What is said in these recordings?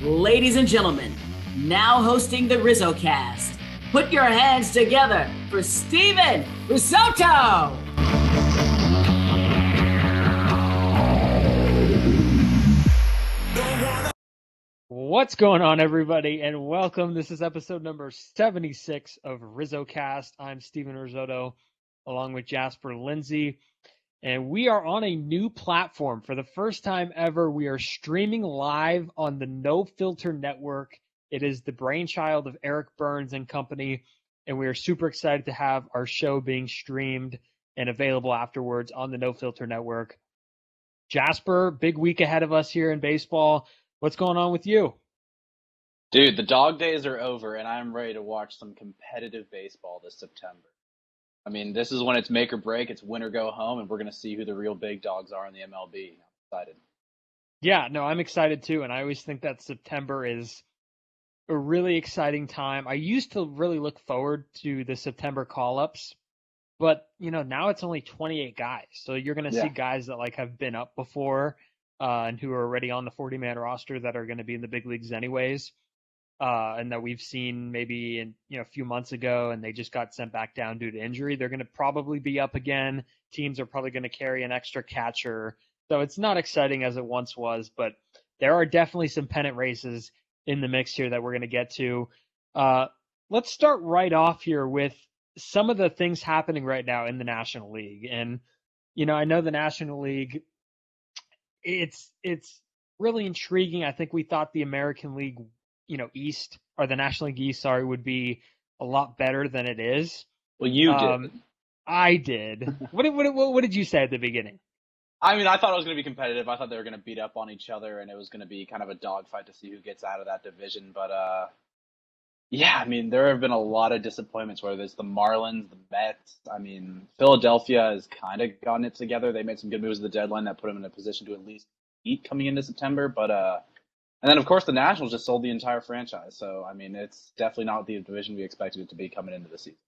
Ladies and gentlemen, now hosting the Rizzo cast, put your hands together for Steven Risotto! What's going on, everybody, and welcome. This is episode number 76 of RizzoCast. I'm Steven Risotto, along with Jasper Lindsay, and we are on a new platform. For the first time ever, we are streaming live on the No Filter Network. It is the brainchild of Eric Burns and company, and we are super excited to have our show being streamed and available afterwards on the No Filter Network. Jasper, big week ahead of us here in baseball. What's going on with you? Dude, the dog days are over, and I'm ready to watch some competitive baseball this September. I mean, this is when it's make or break. It's win or go home, and we're going to see who the real big dogs are in the MLB. I'm excited. Yeah, no, I'm excited too, and I always think that September is a really exciting time. I used to really look forward to the September call-ups, but you know now it's only 28 guys, so you're going to Yeah. see guys that like have been up before uh, and who are already on the 40-man roster that are going to be in the big leagues anyways, uh, and that we've seen maybe in you know a few months ago, and they just got sent back down due to injury. They're going to probably be up again. Teams are probably going to carry an extra catcher, so it's not exciting as it once was, but there are definitely some pennant races in the mix here that we're going to get to. Uh, let's start right off here with some of the things happening right now in the National League. And, you know, I know the National League, it's, it's really intriguing. I think we thought the American League, you know, East or the National League East, sorry, would be a lot better than it is. Well, you Um, did. I did. what, did- what, did- what, what did you say at the beginning? I mean, I thought it was going to be competitive. I thought they were going to beat up on each other, and it was going to be kind of a dogfight to see who gets out of that division. But uh, yeah, I mean, there have been a lot of disappointments. Whether it's the Marlins, the Mets. I mean, Philadelphia has kind of gotten it together. They made some good moves at the deadline that put them in a position to at least eat coming into September. But uh, and then of course the Nationals just sold the entire franchise. So I mean, it's definitely not the division we expected it to be coming into the season.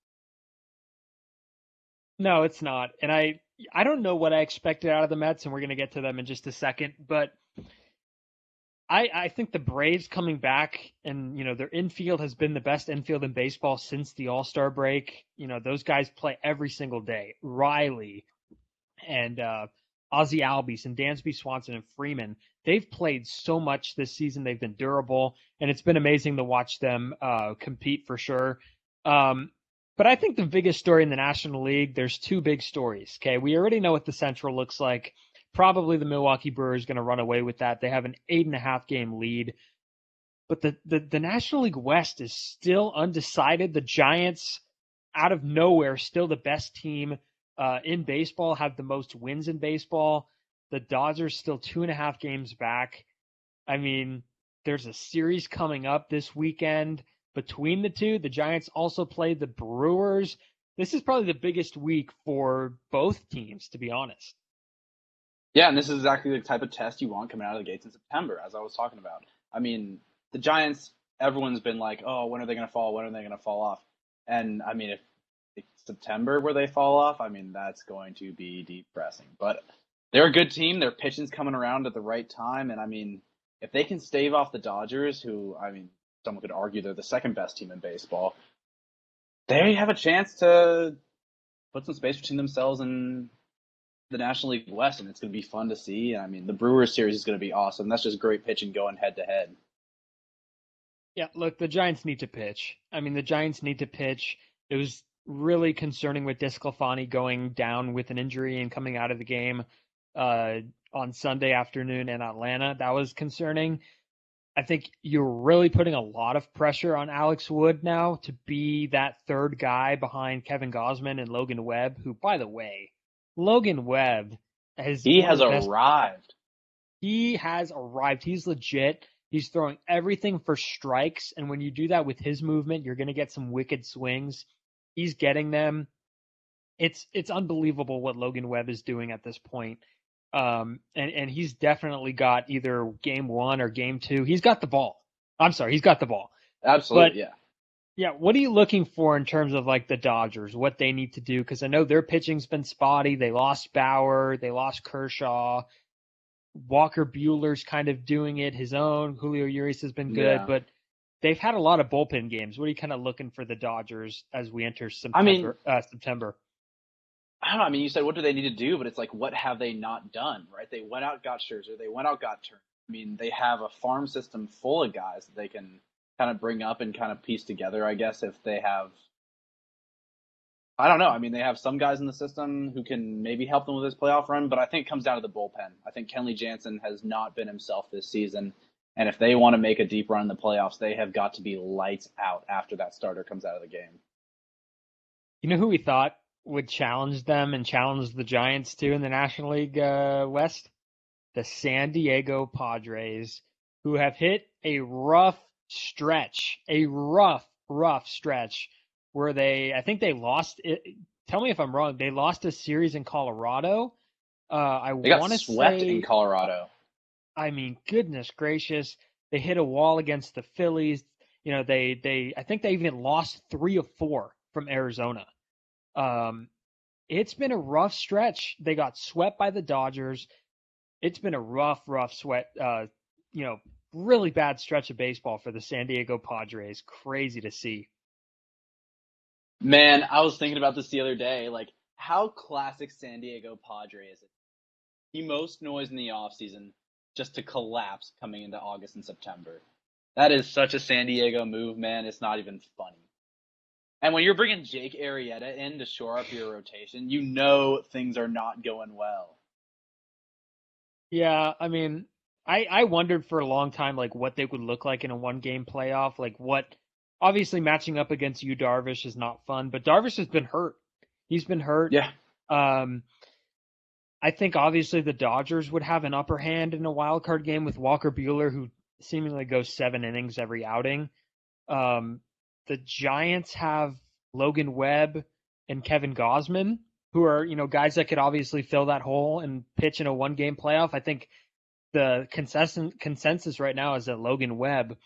No, it's not. And I I don't know what I expected out of the Mets, and we're gonna get to them in just a second, but I I think the Braves coming back and you know their infield has been the best infield in baseball since the All Star break. You know, those guys play every single day. Riley and uh Ozzie Albies and Dansby Swanson and Freeman, they've played so much this season. They've been durable, and it's been amazing to watch them uh, compete for sure. Um, but I think the biggest story in the National League, there's two big stories. Okay, we already know what the Central looks like. Probably the Milwaukee Brewers going to run away with that. They have an eight and a half game lead. But the, the, the National League West is still undecided. The Giants, out of nowhere, still the best team uh, in baseball, have the most wins in baseball. The Dodgers still two and a half games back. I mean, there's a series coming up this weekend between the two. The Giants also play the Brewers. This is probably the biggest week for both teams, to be honest. Yeah, and this is exactly the type of test you want coming out of the gates in September, as I was talking about. I mean, the Giants, everyone's been like, oh, when are they going to fall? When are they going to fall off? And I mean, if September where they fall off, I mean, that's going to be depressing. But they're a good team. Their pitching's coming around at the right time. And I mean, if they can stave off the Dodgers, who, I mean, someone could argue they're the second best team in baseball, they have a chance to put some space between themselves and the National League West, and it's going to be fun to see. I mean, the Brewers series is going to be awesome. That's just great pitching going head to head. Yeah, look, the Giants need to pitch. I mean, the Giants need to pitch. It was really concerning with DeSclafani going down with an injury and coming out of the game uh, on Sunday afternoon in Atlanta. That was concerning. I think you're really putting a lot of pressure on Alex Wood now to be that third guy behind Kevin Gausman and Logan Webb, who, by the way, Logan Webb has He has arrived. he has arrived. He's legit. He's throwing everything for strikes, and when you do that with his movement, you're going to get some wicked swings. He's getting them. It's it's unbelievable what Logan Webb is doing at this point. Um, and and he's definitely got either game one or game two. He's got the ball. I'm sorry, he's got the ball. Absolutely, But- yeah. Yeah, what are you looking for in terms of like the Dodgers, what they need to do? Because I know their pitching's been spotty. They lost Bauer, they lost Kershaw. Walker Buehler's kind of doing it his own. Julio Urias has been good, Yeah. but they've had a lot of bullpen games. What are you kind of looking for the Dodgers as we enter September? I mean- uh, September. I don't know. I mean, you said what do they need to do, but it's like what have they not done, right? They went out, got Scherzer, they went out, got Turner. I mean, they have a farm system full of guys that they can kind of bring up and kind of piece together. I guess if they have, I don't know. I mean, they have some guys in the system who can maybe help them with this playoff run, but I think it comes down to the bullpen. I think Kenley Jansen has not been himself this season, and if they want to make a deep run in the playoffs, they have got to be lights out after that starter comes out of the game. You know who we thought would challenge them and challenge the Giants too in the National League uh, West? The San Diego Padres, who have hit a rough stretch, a rough, rough stretch where they, I think they lost it. Tell me if I'm wrong. They lost a series in Colorado. Uh, I want to swept say, in Colorado. I mean, goodness gracious, they hit a wall against the Phillies. You know, they they I think they even lost three of four from Arizona. Um, it's been a rough stretch. They got swept by the Dodgers. It's been a rough, rough sweat. Uh, you know, really bad stretch of baseball for the San Diego Padres. Crazy to see. Man, I was thinking about this the other day. Like, how classic San Diego Padre is it? The most noise in the offseason just to collapse coming into August and September. That is such a San Diego move, man. It's not even funny. And when you're bringing Jake Arrieta in to shore up your rotation, you know things are not going well. Yeah, I mean, I I wondered for a long time like what they would look like in a one game playoff. Like what obviously matching up against Yu Darvish is not fun, but Darvish has been hurt. He's been hurt. Yeah. Um I think obviously the Dodgers would have an upper hand in a wild card game with Walker Buehler, who seemingly goes seven innings every outing. Um, the Giants have Logan Webb and Kevin Gausman, who are you know guys that could obviously fill that hole and pitch in a one game playoff. I think the consensus right now is that Logan Webb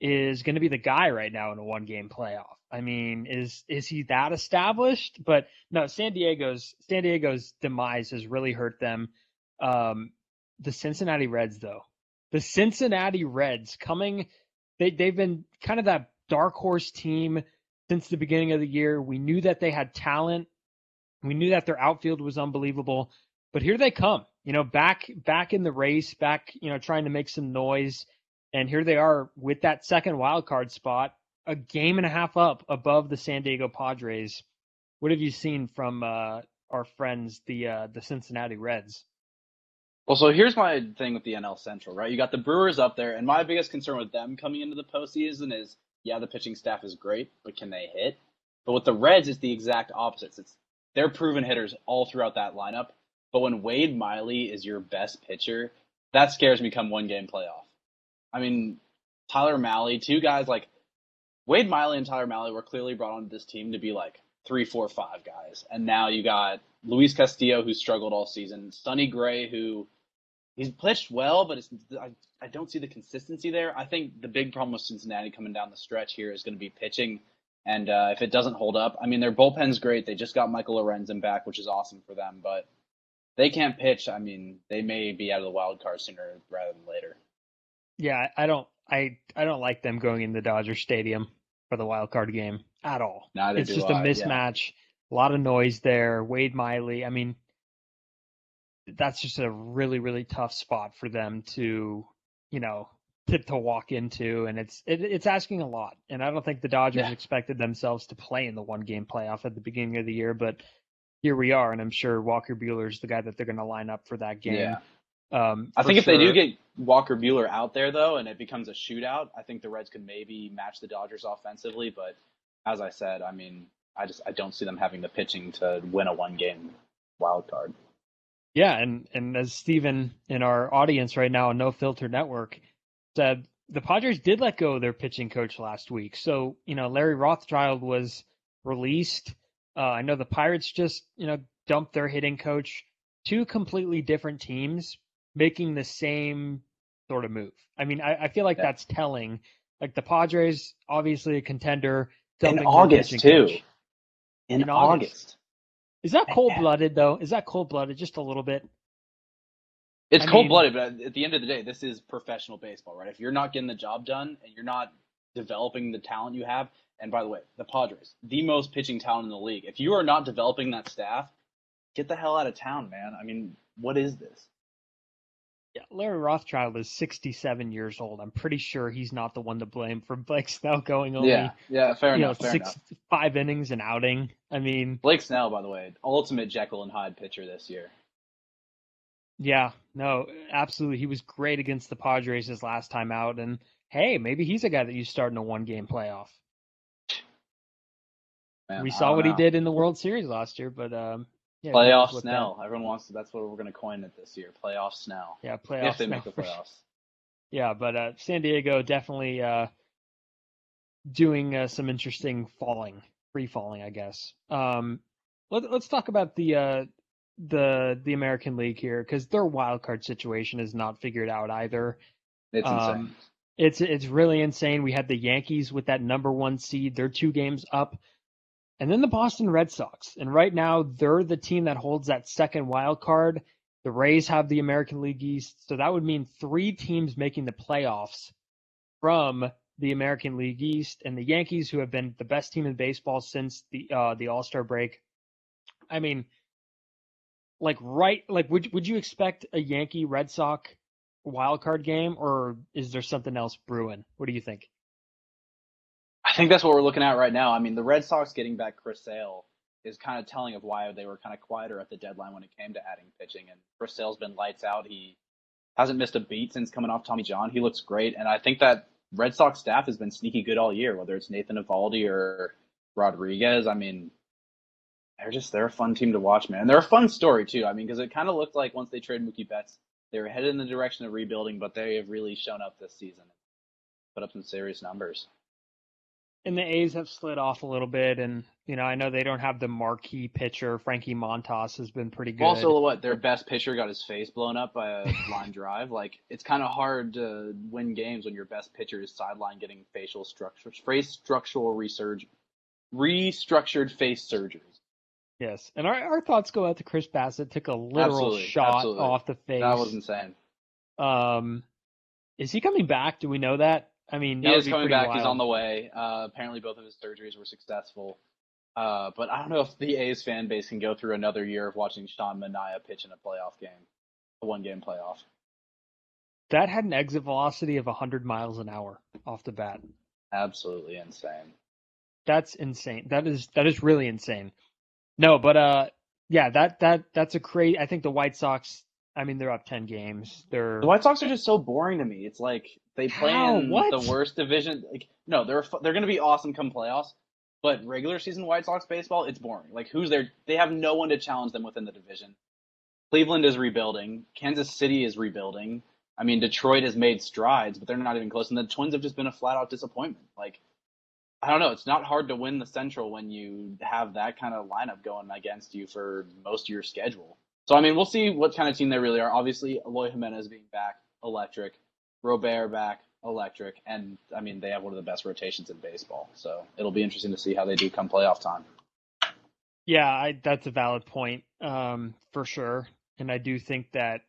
is going to be the guy right now in a one game playoff. I mean, is is he that established? But no, San Diego's San Diego's demise has really hurt them. Um, the Cincinnati Reds, though, the Cincinnati Reds coming, they they've been kind of that dark horse team since the beginning of the year. We knew that they had talent. We knew that their outfield was unbelievable, but here they come. You know, back back in the race, back you know trying to make some noise, and here they are with that second wild card spot, a game and a half up above the San Diego Padres. What have you seen from uh, our friends, the uh, the Cincinnati Reds? Well, so here's my thing with the NL Central, right? You got the Brewers up there, and my biggest concern with them coming into the postseason is, yeah, the pitching staff is great, but can they hit? But with the Reds, it's the exact opposite. It's they're proven hitters all throughout that lineup. But when Wade Miley is your best pitcher, that scares me come one game playoff. I mean, Tyler Mahle, two guys like Wade Miley and Tyler Mahle were clearly brought onto this team to be like three, four, five guys. And now you got Luis Castillo, who struggled all season, Sonny Gray, who he's pitched well, but it's I, I don't see the consistency there. I think the big problem with Cincinnati coming down the stretch here is going to be pitching. And uh, if it doesn't hold up, I mean, their bullpen's great. They just got Michael Lorenzen back, which is awesome for them. But they can't pitch. I mean, they may be out of the wild card sooner rather than later. Yeah, I don't, I, I don't like them going in the Dodger Stadium for the wild card game at all. Neither it's just I, a yeah. mismatch. A lot of noise there. Wade Miley. I mean, that's just a really, really tough spot for them to, you know, to, to walk into, and it's it, it's asking a lot. And I don't think the Dodgers Yeah. expected themselves to play in the one game playoff at the beginning of the year, but here we are, and I'm sure Walker Buehler's the guy that they're going to line up for that game. Yeah. Um, I think if they do get Walker Buehler out there though, and it becomes a shootout, I think the Reds could maybe match the Dodgers offensively. But as I said, I mean, I just I don't see them having the pitching to win a one game wild card. Yeah, and and as Steven in our audience right now on No Filter Network said, the Padres did let go of their pitching coach last week. So, you know, Larry Rothschild was released. Uh, I know the Pirates just, you know, dumped their hitting coach. Two completely different teams making the same sort of move. I mean, I, I feel like Yeah. that's telling. Like the Padres, obviously a contender. In August too. In, In August. August. Is that cold blooded though? Is that cold blooded? Just a little bit. It's I cold blooded, but at the end of the day, this is professional baseball, right? If you're not getting the job done and you're not developing the talent you have, and by the way, the Padres, the most pitching talent in the league. If you are not developing that staff, get the hell out of town, man. I mean, what is this? Yeah, Larry Rothschild is 67 years old. I'm pretty sure he's not the one to blame for Blake Snell going only yeah, yeah, fair you know enough. fair six enough. five innings and outing. I mean, Blake Snell, by the way, ultimate Jekyll and Hyde pitcher this year. yeah, no, absolutely. He was great against the Padres his last time out, and hey, maybe he's a guy that you start in a one game playoff. Man, we saw what he did in the World Series last year, but um, yeah, Playoff what that- Snell. Everyone wants to. That's what we're going to coin it this year. Playoff Snell. Yeah, playoff. if they make Snell the playoffs. Yeah, but uh, San Diego definitely uh, doing uh, some interesting falling, free falling, I guess. Um, let, let's talk about the uh, the the American League here because their wild card situation is not figured out either. It's insane. Um, It's it's really insane. We had the Yankees with that number one seed; they're two games up, and then the Boston Red Sox. And right now, they're the team that holds that second wild card. The Rays have the American League East, so that would mean three teams making the playoffs from the American League East, and the Yankees, who have been the best team in baseball since the uh, the All Star break. I mean, like right, like would would you expect a Yankee Red Sox wild card game, or is there something else brewing? What do you think? I think that's what we're looking at right now. I mean, the Red Sox getting back Chris Sale is kind of telling of why they were kind of quieter at the deadline when it came to adding pitching. And Chris Sale's been lights out. He hasn't missed a beat since coming off Tommy John. He looks great, and I think that Red Sox staff has been sneaky good all year. Whether it's Nathan Eovaldi or Rodriguez, I mean, they're just they're a fun team to watch, man. And they're a fun story too. I mean, because it kind of looked like once they traded Mookie Betts, they were headed in the direction of rebuilding, but they have really shown up this season, and put up some serious numbers. And the A's have slid off a little bit, and you know I know they don't have the marquee pitcher. Frankie Montas has been pretty good. Also, what their best pitcher got his face blown up by a line drive. Like it's kind of hard to win games when your best pitcher is sideline getting facial structure, face structural resurg, restructured face surgeries. yes, and our our thoughts go out to Chris Bassitt. Took a literal Absolutely, shot absolutely. off the face. That was insane. Um, is he coming back? Do we know that? I mean, He is coming back. He's on the way. Uh, apparently, both of his surgeries were successful. Uh, but I don't know if the A's fan base can go through another year of watching Sean Manaea pitch in a playoff game, a one-game playoff. That had an exit velocity of 100 miles an hour off the bat. Absolutely insane. That's insane. That is that is really insane. No, but uh, yeah, that that that's a crazy. I think the White Sox. I mean, they're up 10 games. They're The White Sox are just so boring to me. It's like they play How? in What? the worst division. Like no, they're they're going to be awesome come playoffs, but regular season White Sox baseball, it's boring. Like who's there? They have no one to challenge them within the division. Cleveland is rebuilding. Kansas City is rebuilding. I mean, Detroit has made strides, but they're not even close. And the Twins have just been a flat out disappointment. Like I don't know. It's not hard to win the Central when you have that kind of lineup going against you for most of your schedule. So I mean, we'll see what kind of team they really are. Obviously, Eloy Jimenez being back, electric. Robert back, electric, and I mean they have one of the best rotations in baseball. So it'll be interesting to see how they do come playoff time. Yeah, I, that's a valid point um, for sure. And I do think that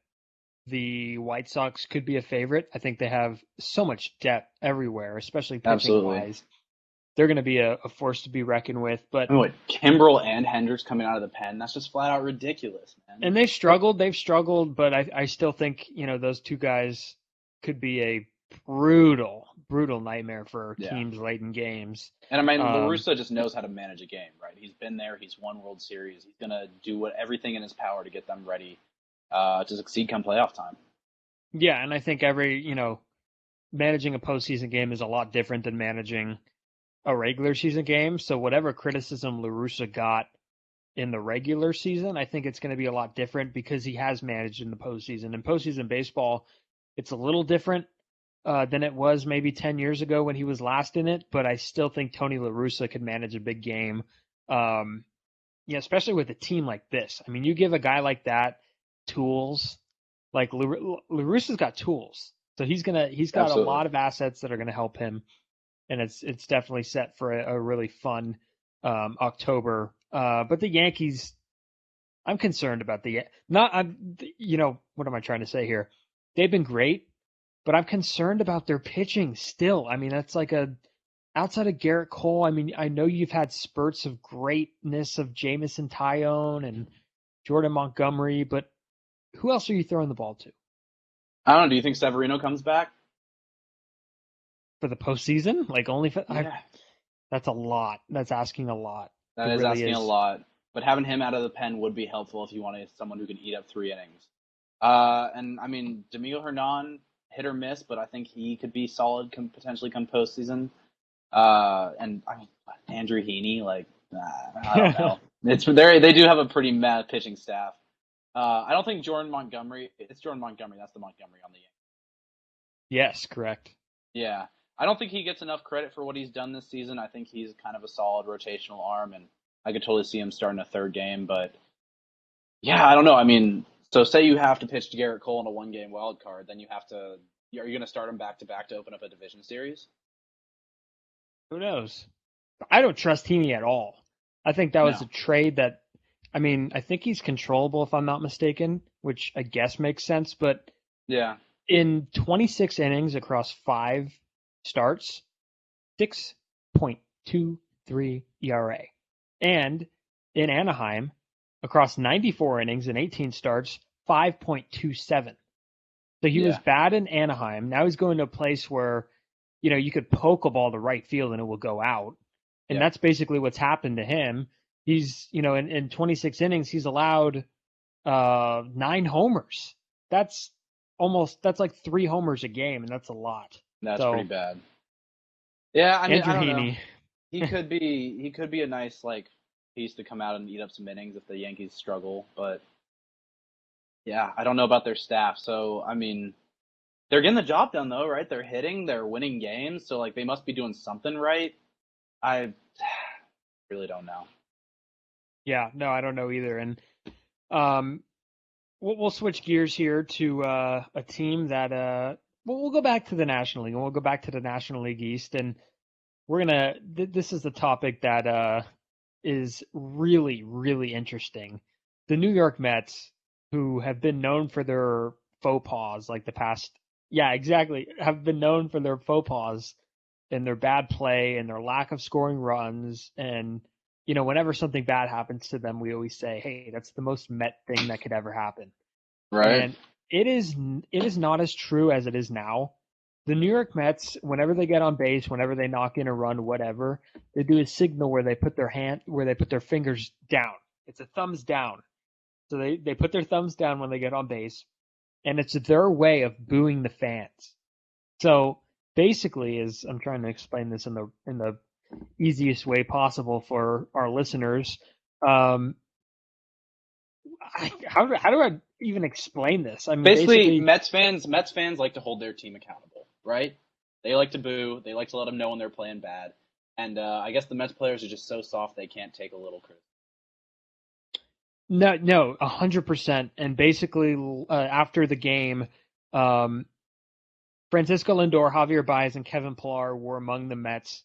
the White Sox could be a favorite. I think they have so much depth everywhere, especially pitching Absolutely. wise. They're going to be a, a force to be reckoned with. But what Kimbrel and Hendriks coming out of the pen, that's just flat out ridiculous, man. and they've struggled. They've struggled, but I, I still think you know those two guys could be a brutal, brutal nightmare for Yeah. teams late in games. And I mean, Um, La Russa just knows how to manage a game, right? He's been there. He's won World Series. He's gonna do what everything in his power to get them ready uh, to succeed come playoff time. Yeah, and I think every you know managing a postseason game is a lot different than managing a regular season game. So whatever criticism La Russa got in the regular season, I think it's going to be a lot different because he has managed in the postseason. In postseason baseball, it's a little different uh, than it was maybe ten years ago when he was last in it. But I still think Tony La Russa could manage a big game. Um, yeah, especially with a team like this. I mean, you give a guy like that tools like La- Larusa's got tools, so he's gonna he's got Absolutely. a lot of assets that are gonna help him, and it's it's definitely set for a, a really fun um, October. Uh, but the Yankees, I'm concerned about the not. I'm you know what am I trying to say here? They've been great, but I'm concerned about their pitching still. I mean, that's like a outside of Gerrit Cole. I mean, I know you've had spurts of greatness of Jameson Taillon and Jordan Montgomery, but who else are you throwing the ball to I don't know. Do you think Severino comes back? For the postseason? Like only for, I, that's a lot. That's asking a lot. That It is really asking is. a lot. But having him out of the pen would be helpful if you wanted someone who can eat up three innings. Uh, and I mean, Domingo Germán hit or miss, but I think he could be solid come, potentially come postseason. Uh, and I mean, Andrew Heaney, like, nah, I don't know. it's they they do have a pretty mad pitching staff. Uh, I don't think Jordan Montgomery. It's Jordan Montgomery. That's the Montgomery on the Yankees. Yes, correct. Yeah, I don't think he gets enough credit for what he's done this season. I think he's kind of a solid rotational arm, and I could totally see him starting a third game. But yeah, I don't know. I mean, so say you have to pitch to Gerrit Cole in a one-game wild card, then you have to. Are you going to start him back to back to open up a division series? Who knows? I don't trust Heaney at all. I think that was No. a trade that, I mean, I think he's controllable if I'm not mistaken, which I guess makes sense. But Yeah, in 26 innings across five starts, 6.23 ERA. E And in Anaheim, across 94 innings and 18 starts, 5.27. So he was bad in Anaheim. Now he's going to a place where, you know, you could poke a ball to right field and it will go out. And Yeah. that's basically what's happened to him. He's, you know, in, in 26 innings, he's allowed uh, nine homers. That's almost, that's like three homers a game, and that's a lot. That's So- pretty bad. Yeah, I mean, Andrew I. Heaney. he could be he could be a nice like piece to come out and eat up some innings if the Yankees struggle, but yeah, I don't know about their staff. So I mean, they're getting the job done though, right? They're hitting, they're winning games, so like they must be doing something right. I really don't know. Yeah, no, I don't know either. And um, we'll, we'll switch gears here to uh, a team that uh, well, we'll go back to the National League, and we'll go back to the National League East, and we're gonna. Th- this is the topic that uh, is really, really interesting. The New York Mets, who have been known for their faux pas, like the past, yeah, exactly, have been known for their faux pas and their bad play and their lack of scoring runs and you know, whenever something bad happens to them, we always say, "Hey, that's the most Met thing that could ever happen." Right? And it is it is not as true as it is now. The New York Mets, whenever they get on base, whenever they knock in a run, whatever, they do a signal where they put their hand where they put their fingers down. It's a thumbs down. So they, they put their thumbs down when they get on base, and it's their way of booing the fans. So basically, is I'm trying to explain this in the in the easiest way possible for our listeners. Um, I, how how do I even explain this? I mean, basically, Mets fans Mets fans like to hold their team accountable, right? They like to boo, they like to let them know when they're playing bad. And uh, I guess the Mets players are just so soft they can't take a little criticism. No, no, a hundred percent. And basically, uh, after the game, um, Francisco Lindor, Javier Baez, and Kevin Pillar were among the Mets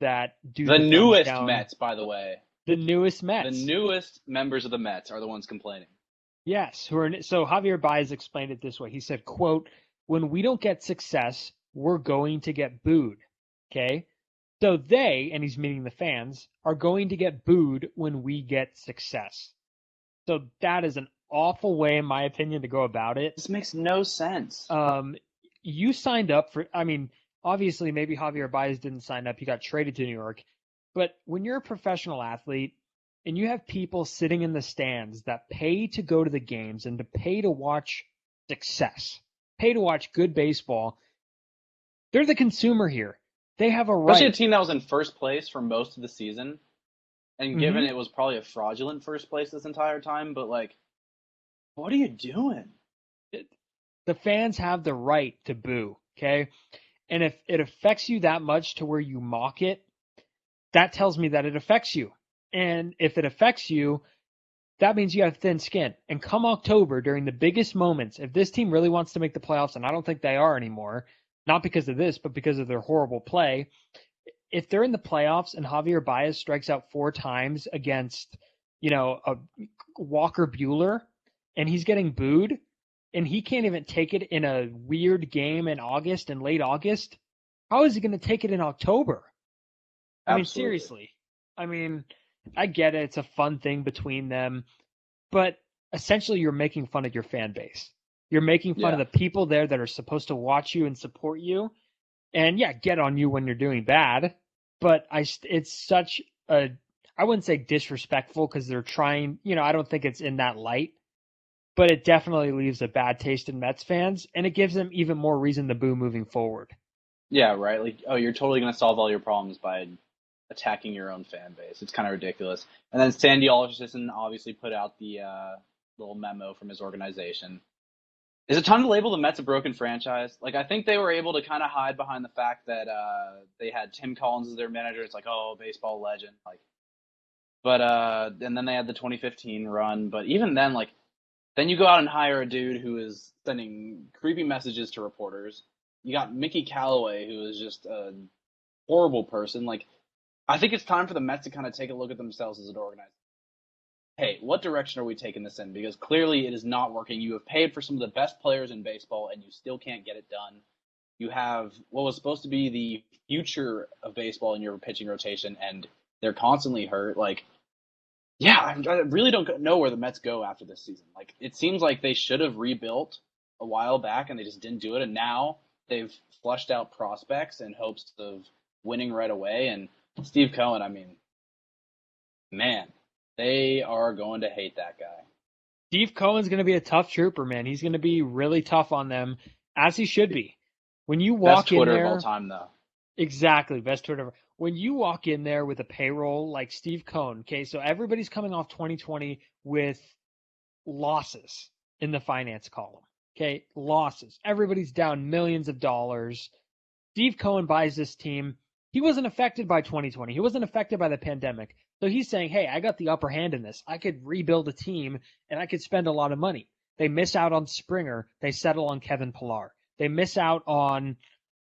that do The thumbs newest down- Mets, by the way. The newest Mets. The newest members of the Mets are the ones complaining. Yes, who are so Javier Baez explained it this way. He said, "quote When we don't get success, we're going to get booed." Okay, so they, and he's meaning the fans, are going to get booed when we get success. So that is an awful way, in my opinion, to go about it. This makes no sense. Um, you signed up for. I mean, obviously, maybe Javier Baez didn't sign up. He got traded to New York. But when you're a professional athlete and you have people sitting in the stands that pay to go to the games and to pay to watch success, pay to watch good baseball, they're the consumer here. They have a right. Especially a team that was in first place for most of the season. And given Mhm. it was probably a fraudulent first place this entire time, but like, what are you doing? the fans have the right to boo, okay? And if it affects you that much to where you mock it, that tells me that it affects you. And if it affects you, that means you have thin skin. And come October, during the biggest moments, if this team really wants to make the playoffs, and I don't think they are anymore, not because of this, but because of their horrible play, if they're in the playoffs and Javier Baez strikes out four times against you know, a Walker Buehler and he's getting booed and he can't even take it in a weird game in August and late August, how is he going to take it in October? I mean, seriously. I mean, I get it. It's a fun thing between them, but essentially you're making fun of your fan base. You're making fun of the people there that are supposed to watch you and support you. And yeah, get on you when you're doing bad, but I it's such a I wouldn't say disrespectful because they're trying, you know, I don't think it's in that light, but it definitely leaves a bad taste in Mets fans and it gives them even more reason to boo moving forward. Yeah, right. Like, oh, you're totally going to solve all your problems by attacking your own fan base. It's kind of ridiculous. And then Sandy Alderson obviously put out the uh, little memo from his organization. Is it time to label the Mets a broken franchise? Like, I think they were able to kind of hide behind the fact that uh, they had Tim Collins as their manager. It's like, oh, baseball legend. Like, but uh, and then they had the 2015 run. But even then, like, then you go out and hire a dude who is sending creepy messages to reporters. You got Mickey Callaway, who is just a horrible person. Like, I think it's time for the Mets to kind of take a look at themselves as an organization. Hey, what direction are we taking this in? Because clearly it is not working. You have paid for some of the best players in baseball, and you still can't get it done. You have what was supposed to be the future of baseball in your pitching rotation, and they're constantly hurt. Like, yeah, I really don't know where the Mets go after this season. Like, it seems like they should have rebuilt a while back, and they just didn't do it. And now they've flushed out prospects in hopes of winning right away. And Steve Cohen, I mean, man, they are going to hate that guy. Steve Cohen's going to be a tough trooper, man. He's going to be really tough on them, as he should be. When you walk Best Twitter in there, of all time, though. exactly best Twitter. ever. When you walk in there with a payroll like Steve Cohen, okay, so everybody's coming off 2020 with losses in the finance column, okay, losses. Everybody's down millions of dollars. Steve Cohen buys this team. He wasn't affected by 2020. He wasn't affected by the pandemic. So he's saying, hey, I got the upper hand in this. I could rebuild a team and I could spend a lot of money. They miss out on Springer. They settle on Kevin Pillar. They miss out on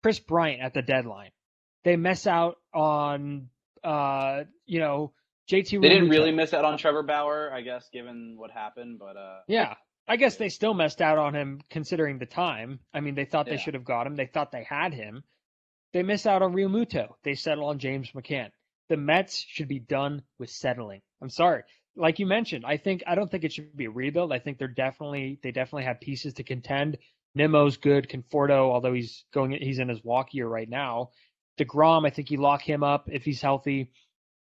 Kris Bryant at the deadline. They miss out on, uh, you know, JT. They didn't really miss out on Trevor Bauer, I guess, given what happened. But uh, Yeah. I guess they still messed out on him considering the time. I mean, they thought they Yeah. should have got him. They thought they had him. They miss out on Realmuto. They settle on James McCann. The Mets should be done with settling. I'm sorry. Like you mentioned, I think I don't think it should be a rebuild. I think they're definitely they definitely have pieces to contend. Nimmo's good. Conforto, although he's going he's in his walk year right now. DeGrom, I think you lock him up if he's healthy.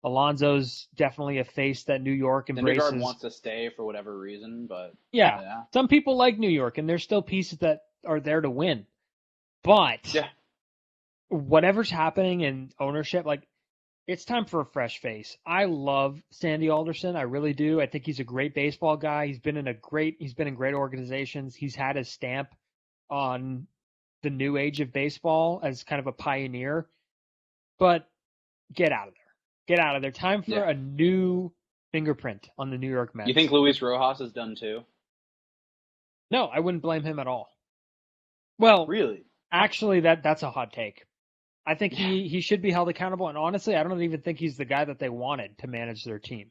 Alonso's definitely a face that New York embraces. Syndergaard wants to stay for whatever reason, but yeah, yeah, some people like New York, and there's still pieces that are there to win. But Yeah. Whatever's happening in ownership, like it's time for a fresh face. I love Sandy Alderson, I really do. I think he's a great baseball guy. He's been in a great, he's been in great organizations. He's had his stamp on the new age of baseball as kind of a pioneer. But get out of there. Get out of there. Time for Yeah. a new fingerprint on the New York Mets. you think Luis Rojas is done too? No, I wouldn't blame him at all. Well, Really? actually, that that's a hot take. I think he he should be held accountable, and honestly, I don't even think he's the guy that they wanted to manage their team.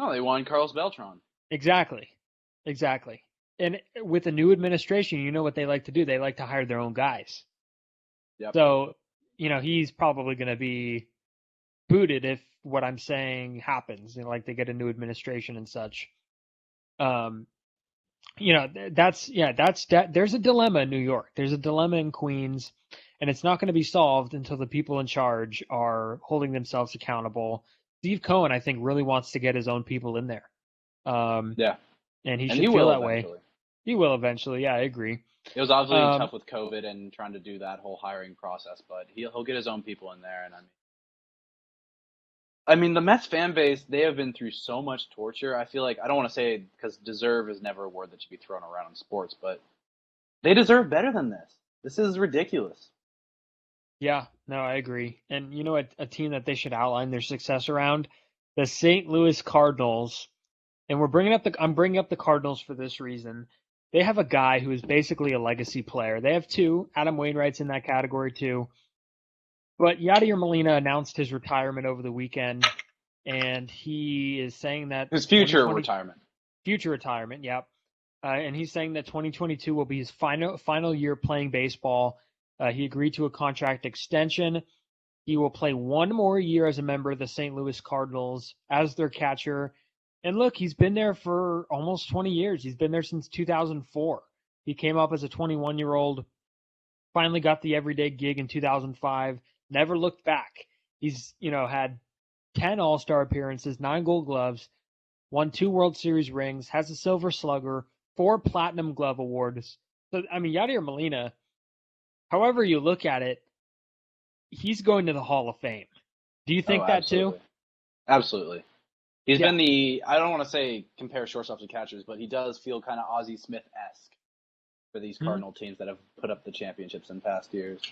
No, they won Carlos Beltran. Exactly, exactly. And with a new administration, you know what they like to do? They like to hire their own guys. Yep. So, you know, he's probably going to be booted if what I'm saying happens. You know, like they get a new administration and such. Um, you know, that's yeah, that's that. There's a dilemma in New York. There's a dilemma in Queens, and it's not going to be solved until the people in charge are holding themselves accountable. Steve Cohen, I think, really wants to get his own people in there. Um, Yeah, and he and should he feel will that way. eventually. He will eventually. Yeah, I agree. It was obviously Um, tough with COVID and trying to do that whole hiring process, but he'll he'll get his own people in there, and I mean, I mean the Mets fan base they have been through so much torture. I feel like I don't want to say because deserve is never a word that should be thrown around in sports, but they deserve better than this. This is ridiculous. Yeah, no, I agree. And you know what? A team that they should outline their success around the St. Louis Cardinals. And we're bringing up the I'm bringing up the Cardinals for this reason. They have a guy who is basically a legacy player. They have two. Adam Wainwright's in that category too. But Yadier Molina announced his retirement over the weekend. and he is saying that His future retirement. future retirement. Yep. Uh, and he's saying that 2022 will be his final final year playing baseball. Uh, he agreed to a contract extension. He will play one more year as a member of the St. Louis Cardinals as their catcher. And look, he's been there for almost 20 years. He's been there since 2004. He came up as a 21 year old, finally got the everyday gig in 2005, never looked back. He's, you know, had 10 All Star appearances, nine gold gloves, won two World Series rings, has a Silver Slugger, four Platinum Glove awards. So, I mean, Yadier Molina, however you look at it, he's going to the Hall of Fame. Do you think Oh, that too? absolutely. Absolutely. He's Yeah. been the I don't want to say compare shortstops to catchers, but he does feel kind of Ozzie Smith esque for these Mhm. Cardinal teams that have put up the championships in past years.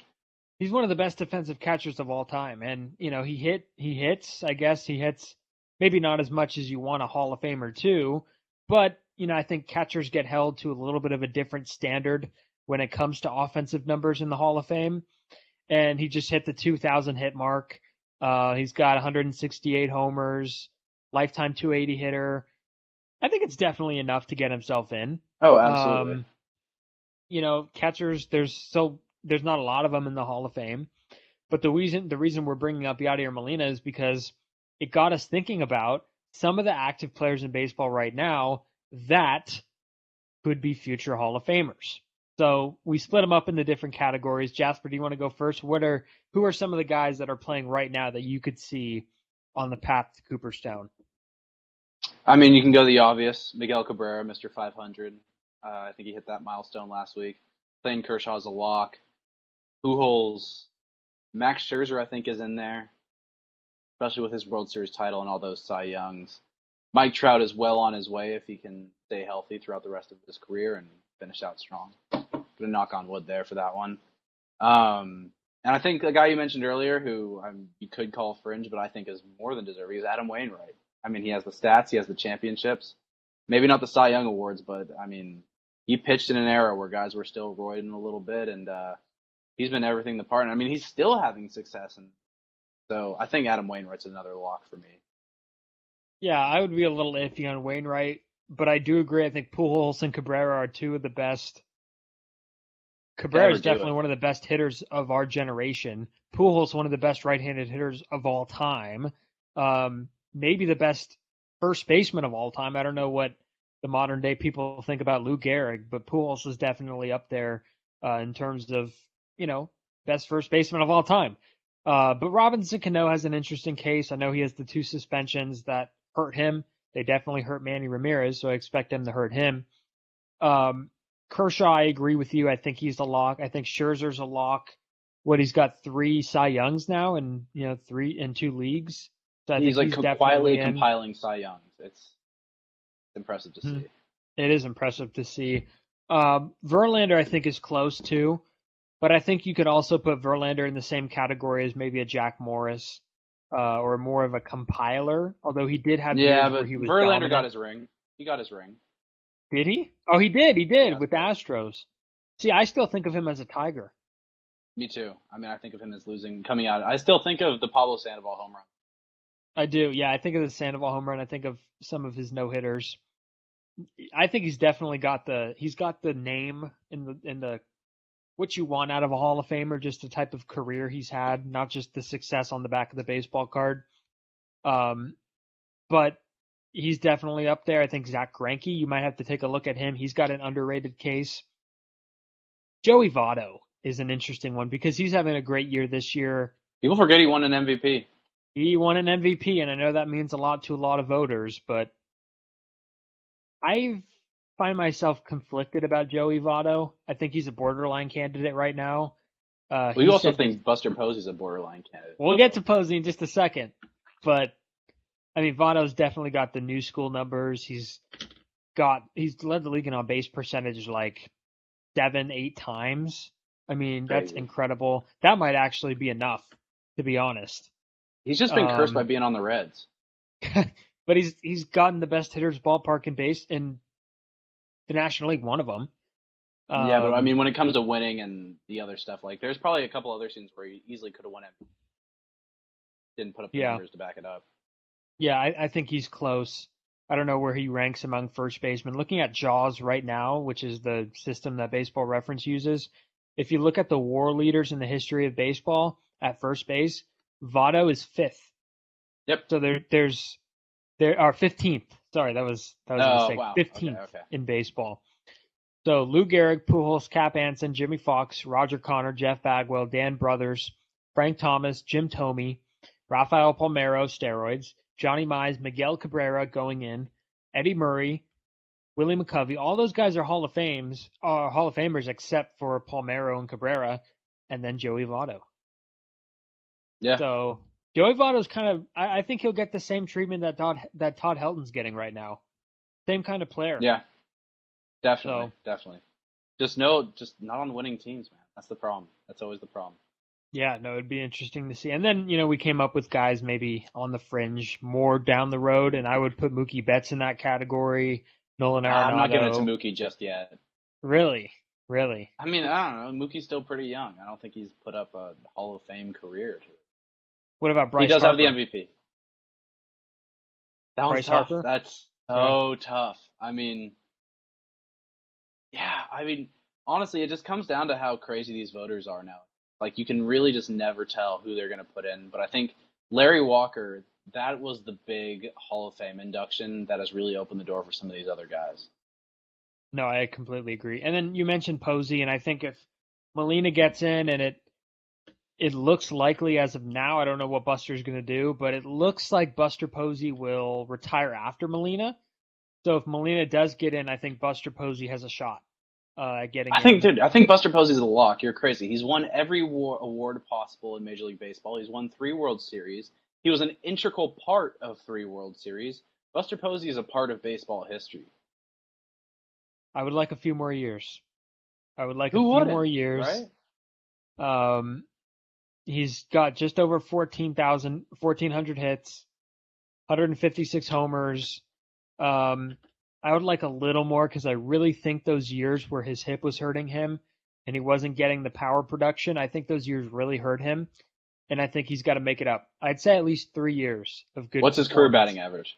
He's one of the best defensive catchers of all time, and you know he hit he hits. I guess he hits maybe not as much as you want a Hall of Famer too, but you know I think catchers get held to a little bit of a different standard when it comes to offensive numbers in the Hall of Fame. And he just hit the 2,000 hit mark. Uh, he's got 168 homers, lifetime 280 hitter. I think it's definitely enough to get himself in. Oh, absolutely. Um, you know, catchers. There's so there's not a lot of them in the Hall of Fame, but the reason the reason we're bringing up Yadier Molina is because it got us thinking about some of the active players in baseball right now that could be future Hall of Famers. So we split them up into different categories. Jasper, do you want to go first? What are who are some of the guys that are playing right now that you could see on the path to Cooperstown? I mean, you can go the obvious. Miguel Cabrera, Mr. 500. Uh, I think he hit that milestone last week. Clayton Kershaw's a lock. Pujols, Max Scherzer, I think, is in there, especially with his World Series title and all those Cy Youngs. Mike Trout is well on his way if he can stay healthy throughout the rest of his career and finish out strong. Gonna knock on wood there for that one. Um, and I think the guy you mentioned earlier, who um, you could call fringe, but I think is more than deserving, is Adam Wainwright. I mean, he has the stats, he has the championships. Maybe not the Cy Young awards, but I mean, he pitched in an era where guys were still roiding a little bit, and uh, he's been everything the part. And I mean, he's still having success, and so I think Adam Wainwright's another lock for me. Yeah, I would be a little iffy on Wainwright, but I do agree. I think Pujols and Cabrera are two of the best. Cabrera is ever do it. definitely one of the best hitters of our generation. Pujols one of the best right-handed hitters of all time. Um, maybe the best first baseman of all time. I don't know what the modern day people think about Lou Gehrig, but Pujols is definitely up there uh, in terms of you know best first baseman of all time. Uh, but Robinson Cano has an interesting case. I know he has the two suspensions that hurt him. They definitely hurt Manny Ramirez, so I expect them to hurt him. Um, Kershaw, I agree with you. I think he's a lock. I think Scherzer's a lock. What he's got three Cy Youngs now, and you know three in two leagues. So I he's think like he's com- quietly in. compiling Cy Youngs. It's impressive to Hmm. see. It is impressive to see. Um, Verlander, I think, is close too, but I think you could also put Verlander in the same category as maybe a Jack Morris, uh, or more of a compiler. Although he did have Yeah, but he was Verlander dominant. got his ring. He got his ring. Did he? Oh, he did. He did Yeah. with the Astros. See, I still think of him as a Tiger. Me too. I mean, I think of him as losing, coming out. I still think of the Pablo Sandoval home run. I do. Yeah, I think of the Sandoval home run. I think of some of his no hitters. I think he's definitely got the he's got the name in the in the what you want out of a Hall of Famer, just the type of career he's had, not just the success on the back of the baseball card. Um, but he's definitely up there. I think Zack Greinke, you might have to take a look at him. He's got an underrated case. Joey Votto is an interesting one because he's having a great year this year. People forget he won an MVP. He won an MVP, and I know that means a lot to a lot of voters, but I find myself conflicted about Joey Votto. I think he's a borderline candidate right now. Uh, We also think Buster Posey's a borderline candidate. we'll get to Posey in just a second, but I mean Votto's definitely got the new school numbers. He's got he's led the league in on base percentage like seven, eight times. I mean that's Crazy. incredible. That might actually be enough, to be honest. He's just been cursed Um, by being on the Reds. but he's he's gotten the best hitters ballpark in base in the National League, one of them. yeah, but I Um, mean, when it comes to winning and the other stuff, like there's probably a couple other scenes where he easily could have won it. Didn't put up the Yeah. numbers to back it up. Yeah, I, I think he's close. I don't know where he ranks among first basemen. Looking at JAWS right now, which is the system that Baseball Reference uses, if you look at the WAR leaders in the history of baseball at first base, Votto is fifth. Yep. So there, there's there are fifteenth. Sorry, that was that was a Oh, mistake. wow. Okay, Fifteenth okay. in baseball. So Lou Gehrig, Pujols, Cap Anson, Jimmie Foxx, Roger Connor, Jeff Bagwell, Dan Brouthers, Frank Thomas, Jim Thome, Rafael Palmeiro, steroids, Johnny Mize, Miguel Cabrera going in, Eddie Murray, Willie McCovey. All those guys are Hall of Fames, are Hall of Famers except for Palmeiro and Cabrera, and then Joey Votto. Yeah. So Joey Votto's kind of. I, I think he'll get the same treatment that Todd that Todd Helton's getting right now. Same kind of player. Yeah. Definitely. So- Definitely. Just no, just not on winning teams, man. That's the problem. That's always the problem. Yeah, no, it'd be interesting to see. And then, you know, we came up with guys maybe on the fringe, more down the road, and I would put Mookie Betts in that category. Nolan Arenado. I'm not giving it to Mookie just yet. Really, really. I mean, I don't know. Mookie's still pretty young. I don't think he's put up a Hall of Fame career. What about Bryce? he does Harper? have the MVP. That Bryce tough. Harper? That's so tough. I mean, yeah. I mean, honestly, it just comes down to how crazy these voters are now. Like, you can really just never tell who they're going to put in. But I think Larry Walker, that was the big Hall of Fame induction that has really opened the door for some of these other guys. No, I completely agree. And then you mentioned Posey, and I think if Molina gets in, and it it looks likely as of now, I don't know what Buster's going to do, but it looks like Buster Posey will retire after Molina. So if Molina does get in, I think Buster Posey has a shot uh, getting I in. think, dude, I think Buster Posey's a lock. You're crazy. He's won every war, award possible in Major League Baseball. He's won three World Series. He was an integral part of three World Series. Buster Posey is a part of baseball history. I would like a few more years. I would like Who a few more years. Right? Um, he's got just over 14,000, 1,400 hits, 156 homers. Um, I would like a little more because I really think those years where his hip was hurting him and he wasn't getting the power production, I think those years really hurt him. And I think he's got to make it up. I'd say at least three years of good. What's his career batting average?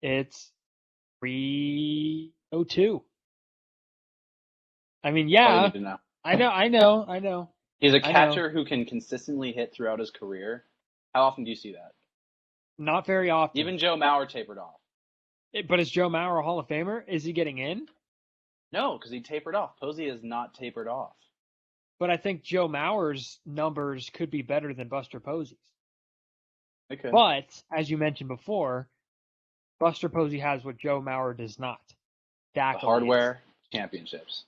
It's 302. I mean, yeah, oh, need to know. I know, I know, I know. He's a catcher who can consistently hit throughout his career. How often do you see that? Not very often. Even Joe Mauer tapered off. Eh, But is Joe Mauer a Hall of Famer? Is he getting in? No, because he tapered off. Posey is not tapered off. But I think Joe Mauer's numbers could be better than Buster Posey's. Okay. But as you mentioned before, Buster Posey has what Joe Mauer does not. the hardware championships.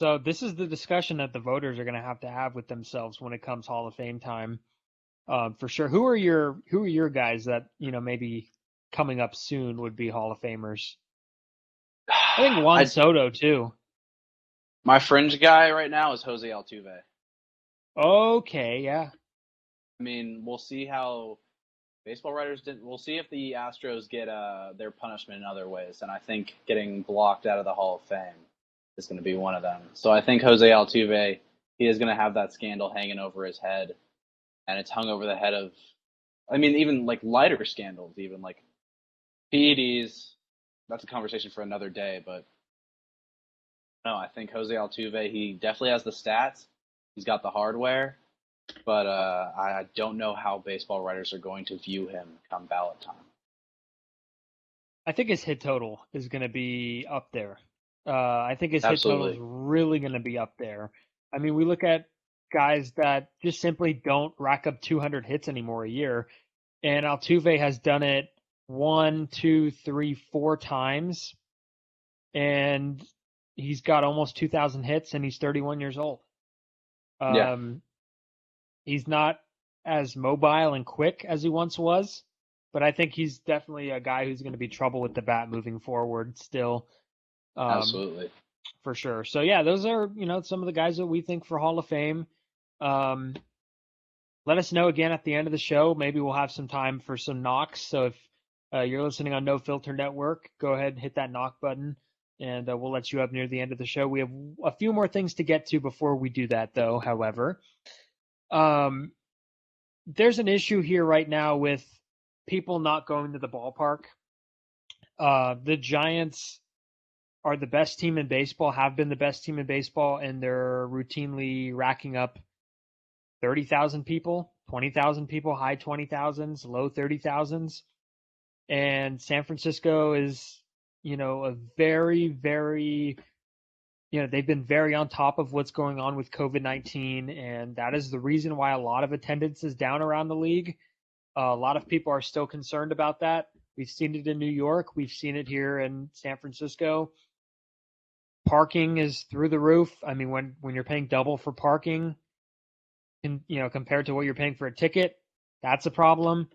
So this is the discussion that the voters are going to have to have with themselves when it comes Hall of Fame time, um, for sure. Who are your Who are your guys that you know maybe coming up soon would be Hall of Famers? I think Juan I- Soto too. my fringe guy right now is Jose Altuve. Okay, yeah. I mean, we'll see how baseball writers did. We'll see if the Astros get uh, their punishment in other ways, and I think getting blocked out of the Hall of Fame is going to be one of them. So I think Jose Altuve, he is going to have that scandal hanging over his head, and it's hung over the head of, I mean, even like lighter scandals, even like PEDs. That's a conversation for another day, but no, I think Jose Altuve, he definitely has the stats. He's got the hardware but uh, I don't know how baseball writers are going to view him come ballot time. I think his hit total is going to be up there. Uh, I think his hit total is really going to be up there. I mean, we look at guys that just simply don't rack up 200 hits anymore a year, and Altuve has done it one, two, three, four times, and he's got almost 2,000 hits, and he's 31 years old. Um, Yeah. He's not as mobile and quick as he once was, but I think he's definitely a guy who's going to be trouble with the bat moving forward still. Um, Absolutely. for sure. So yeah, those are you know some of the guys that we think for Hall of Fame. Um, let us know again at the end of the show. Maybe we'll have some time for some knocks. So if uh, you're listening on No Filter Network, go ahead and hit that knock button, and uh, we'll let you up near the end of the show. We have a few more things to get to before we do that, though. However, um, there's an issue here right now with people not going to the ballpark. Uh, the Giants are the best team in baseball, have been the best team in baseball, and they're routinely racking up 30,000 people, 20,000 people, high 20,000s, low 30,000s. And San Francisco is, you know, a very, very, you know, they've been very on top of what's going on with COVID 19. And that is the reason why a lot of attendance is down around the league. Uh, a lot of people are still concerned about that. We've seen it in New York, we've seen it here in San Francisco parking is through the roof. I mean, when when you're paying double for parking, and you know compared to what you're paying for a ticket, that's a problem.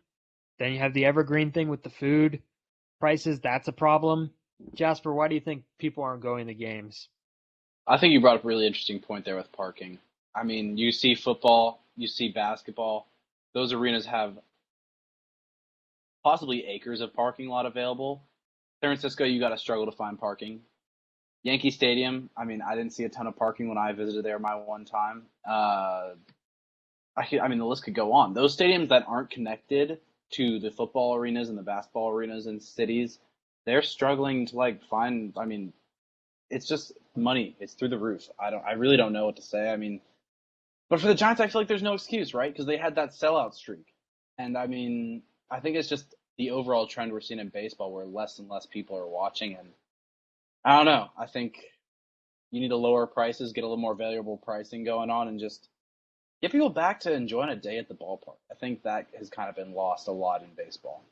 Then you have the evergreen thing with the food prices. That's a problem. Jasper, why do you think people aren't going to games? I think you brought up a really interesting point there with parking. I mean, you see football, you see basketball. Those arenas have possibly acres of parking lot available. San Francisco, you got to struggle to find parking. Yankee Stadium. I mean, I didn't see a ton of parking when I visited there my one time. Uh, I, I mean, the list could go on. Those stadiums that aren't connected to the football arenas and the basketball arenas in cities, they're struggling to like find. I mean, it's just money. It's through the roof. I don't. I really don't know what to say. I mean, but for the Giants, I feel like there's no excuse, right? Because they had that sellout streak, and I mean, I think it's just the overall trend we're seeing in baseball, where less and less people are watching, and I don't know. I think you need to lower prices, get a little more valuable pricing going on, and just get people back to enjoying a day at the ballpark. I think that has kind of been lost a lot in baseball.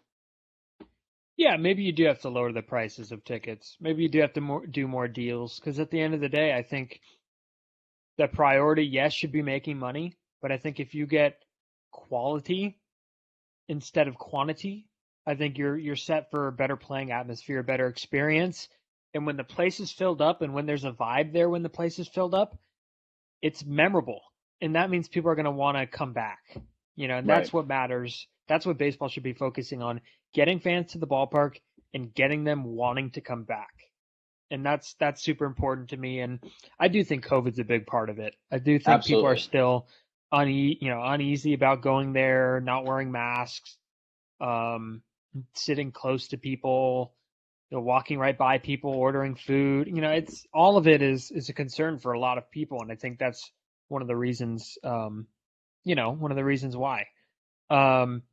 Yeah, maybe you do have to lower the prices of tickets. Maybe you do have to more, do more deals because at the end of the day, I think the priority, yes, should be making money, but I think if you get quality instead of quantity, I think you're you're set for a better playing atmosphere, better experience, and when the place is filled up and when there's a vibe there when the place is filled up, it's memorable. And that means people are going to want to come back. You know, and that's right. what matters. That's what baseball should be focusing on getting fans to the ballpark and getting them wanting to come back. And that's that's super important to me and I do think COVID's a big part of it. I do think Absolutely. people are still une- you know, uneasy about going there, not wearing masks, um sitting close to people, you know, walking right by people, ordering food. You know, it's all of it is is a concern for a lot of people, and I think that's one of the reasons. Um, you know, one of the reasons why. Um,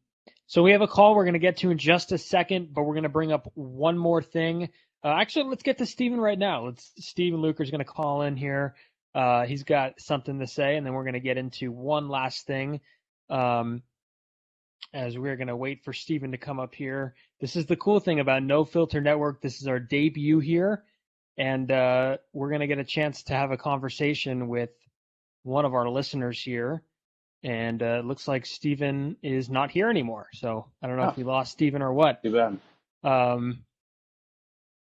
so we have a call we're going to get to in just a second, but we're going to bring up one more thing. Uh, actually, let's get to Steven right now. Let's Steven Luker's going to call in here. Uh, he's got something to say, and then we're going to get into one last thing. Um, as we're going to wait for Steven to come up here. This is the cool thing about No Filter Network. This is our debut here, and uh, we're going to get a chance to have a conversation with one of our listeners here. And uh, it looks like Stephen is not here anymore. So I don't know oh. if we lost Stephen or what. Too bad. Um,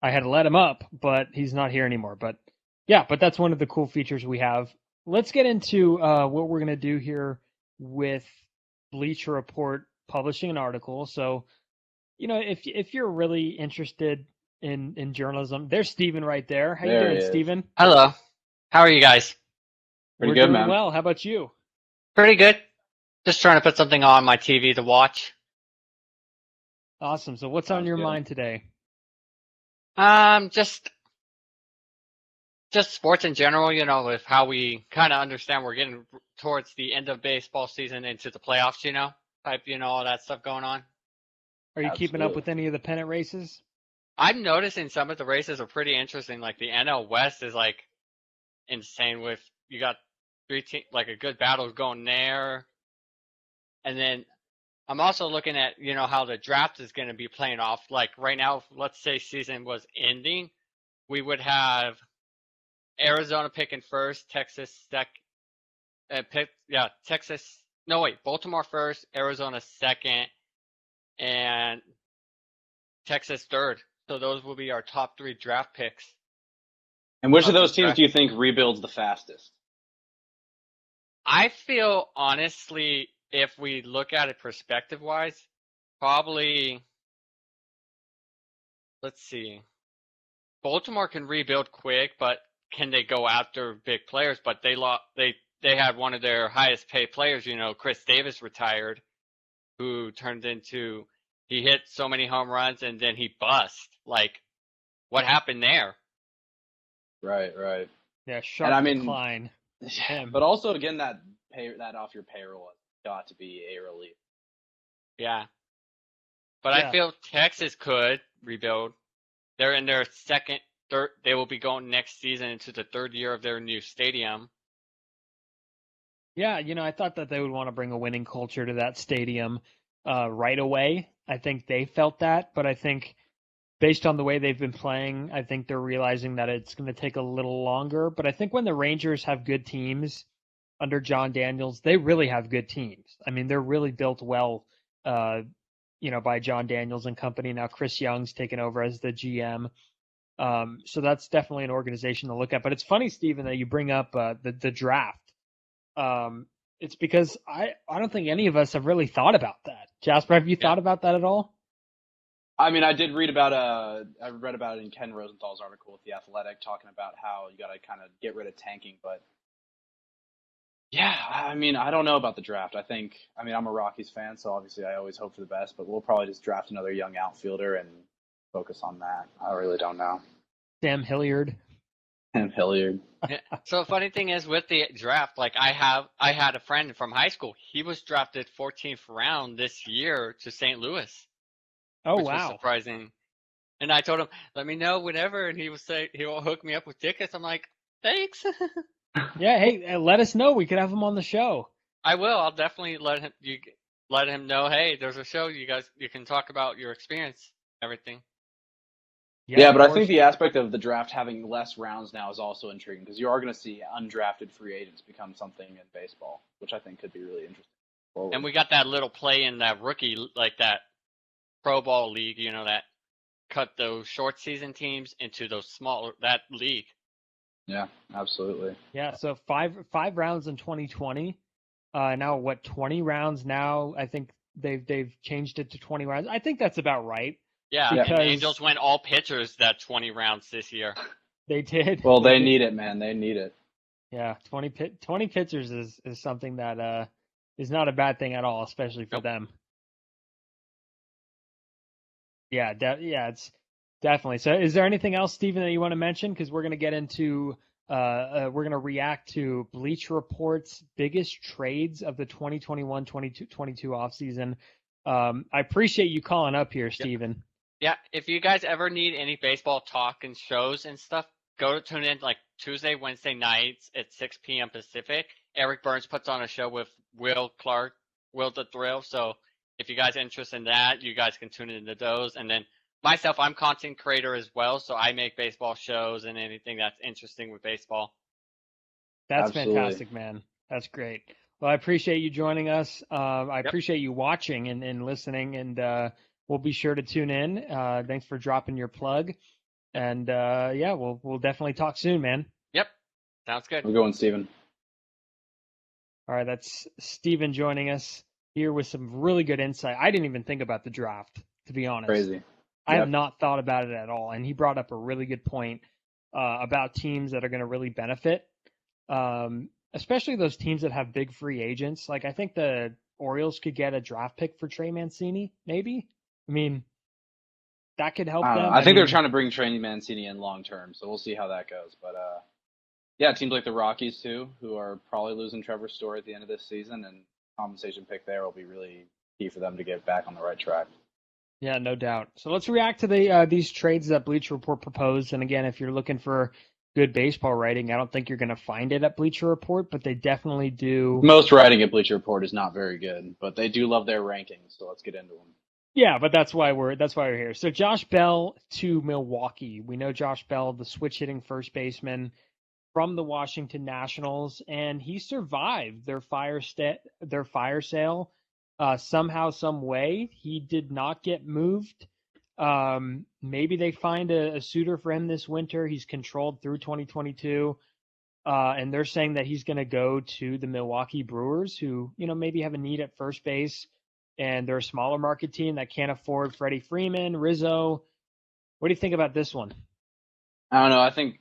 I had to let him up, but he's not here anymore. But yeah, but that's one of the cool features we have. Let's get into uh, what we're going to do here with Bleacher Report publishing an article. So, you know, if if you're really interested in in journalism, there's Stephen right there. How there you doing, Stephen? Hello. How are you guys? Pretty We're good, doing man. Well, how about you? Pretty good. Just trying to put something on my TV to watch. Awesome. So, what's Sounds on your good. mind today? Um, just just sports in general, you know, with how we kind of understand we're getting towards the end of baseball season into the playoffs, you know, type, you know, all that stuff going on. Are you Absolutely. keeping up with any of the pennant races? I'm noticing some of the races are pretty interesting. Like the NL West is like insane with you got three teams, like a good battle going there. And then I'm also looking at, you know, how the draft is going to be playing off. Like right now, let's say season was ending, we would have Arizona picking first, Texas second, uh, pick, yeah, Texas. No, wait, Baltimore first, Arizona second, and Texas third. So those will be our top three draft picks. And which of those teams draft. do you think rebuilds the fastest? I feel honestly, if we look at it perspective wise, probably let's see. Baltimore can rebuild quick, but can they go after big players? But they lost. They they had one of their highest paid players. You know, Chris Davis retired, who turned into he hit so many home runs and then he bust. Like, what happened there? Right, right. Yeah, sharp And I mean, decline. Yeah, but also again that pay that off your payroll got to be a relief. Yeah. But Yeah. I feel Texas could rebuild. They're in their second, third. They will be going next season into the third year of their new stadium. Yeah, you know, I thought that they would want to bring a winning culture to that stadium uh, right away. I think they felt that, but I think based on the way they've been playing, I think they're realizing that it's going to take a little longer. But I think when the Rangers have good teams under John Daniels, they really have good teams. I mean, they're really built well, uh, you know, by John Daniels and company. Now Chris Young's taken over as the GM. Um, so that's definitely an organization to look at. But it's funny, Stephen, that you bring up uh, the the draft. Um, it's because I I don't think any of us have really thought about that. Jasper, have you Yeah. thought about that at all? I mean, I did read about uh, I read about it in Ken Rosenthal's article with the Athletic, talking about how you got to kind of get rid of tanking. But yeah, I mean, I don't know about the draft. I think, I mean, I'm a Rockies fan, so obviously I always hope for the best. But we'll probably just draft another young outfielder and focus on that. I really don't know. Sam Hilliard. Sam Hilliard. So the funny thing is with the draft, like I have, I had a friend from high school. He was drafted 14th round this year to St. Louis. Oh which was wow. surprising. And I told him, let me know whenever, and he will say he will hook me up with tickets. I'm like, thanks. Yeah, hey, uh, let us know. We could have him on the show. I will. I'll definitely let him you let him know. Hey, there's a show. You guys, you can talk about your experience, everything. Yeah, of but I course. think the aspect of the draft having less rounds now is also intriguing because you are going to see undrafted free agents become something in baseball, which I think could be really interesting. forward. And we got that little play in that rookie, like that pro ball league. You know that cut those short season teams into those small that league. yeah, absolutely. Yeah, so five five rounds in 2020. Uh, now what? 20 rounds now. I think they've they've changed it to 20 rounds. I think that's about right. Yeah, Yeah. and the Angels went all pitchers that 20 rounds this year. They did. Well, they need it, man. They need it. Yeah, 20 pit 20 pitchers is is something that uh is not a bad thing at all, especially for Nope. them. Yeah, de- yeah, it's definitely. So, is there anything else, Stephen, that you want to mention? Because we're going to get into uh, uh we're going to react to Bleach Report's biggest trades of the 2021-22 22 offseason. Um, I appreciate you calling up here, Stephen. Yeah, if you guys ever need any baseball talk and shows and stuff, go to tune in like Tuesday, Wednesday nights at 6 p.m. Pacific. Eric Burns puts on a show with Will Clark, Will the Thrill. So if you guys are interested in that, you guys can tune into those. And then myself, I'm content creator as well, so I make baseball shows and anything that's interesting with baseball. That's Absolutely. fantastic, man. That's great. Well, I appreciate you joining us. Um, I Yep. appreciate you watching and, and listening, and uh, we'll be sure to tune in. Uh, thanks for dropping your plug, and uh, yeah, we'll we'll definitely talk soon, man. Yep, sounds good. We're going, Steven. All right, that's Steven joining us here with some really good insight. I didn't even think about the draft, to be honest. Crazy. I have not thought about it at all. And he brought up a really good point uh, about teams that are going to really benefit, um, especially those teams that have big free agents. Like I think the Orioles could get a draft pick for Trey Mancini, maybe. I mean, that could help I, them. know. I think they're trying to bring Trey Mancini in long term, so we'll see how that goes. But uh, yeah, teams like the Rockies too, who are probably losing Trevor Story at the end of this season, and compensation pick there will be really key for them to get back on the right track. Yeah, no doubt. So let's react to the uh, these trades that Bleacher Report proposed. And again, if you're looking for good baseball writing, I don't think you're going to find it at Bleacher Report, but they definitely do. Most writing at Bleacher Report is not very good, but they do love their rankings, so let's get into them. Yeah, but that's why we're that's why we're here. So Josh Bell to Milwaukee. We know Josh Bell, the switch hitting first baseman from the Washington Nationals, and he survived their fire their fire sale uh, somehow, some way. He did not get moved. Um, maybe they find a, a suitor for him this winter. He's controlled through 2022. Uh, and they're saying that he's going to go to the Milwaukee Brewers, who, you know, maybe have a need at first base and they're a smaller market team that can't afford Freddie Freeman, Rizzo. What do you think about this one? I don't know. I think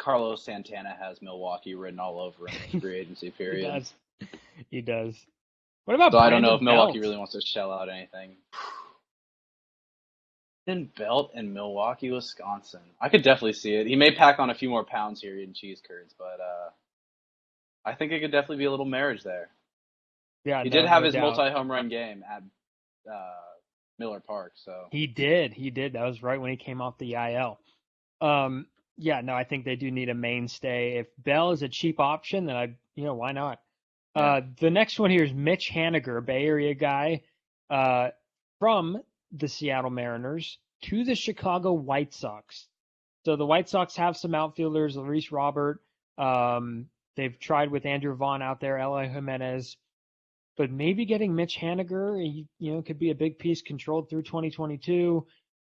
Carlos Santana has Milwaukee written all over him in the free agency period. He does. He does. What about? So I don't know if Brandon Milwaukee Belt? really wants to shell out anything. Then Belt in Milwaukee, Wisconsin. I could definitely see it. He may pack on a few more pounds here in cheese curds, but uh, I think it could definitely be a little marriage there. Yeah, He no, did have no his doubt. multi home run game at uh, Miller Park, so He did. He did. That was right when he came off the IL. Um, yeah, no, I think they do need a mainstay. If Bell is a cheap option, then I, you know, why not? Yeah. Uh, the next one here is Mitch Haniger, Bay Area guy, uh, from the Seattle Mariners to the Chicago White Sox. So the White Sox have some outfielders, Luis Robert. Um, they've tried with Andrew Vaughn out there, Eloy Jimenez, but maybe getting Mitch Haniger, you know, could be a big piece controlled through 2022.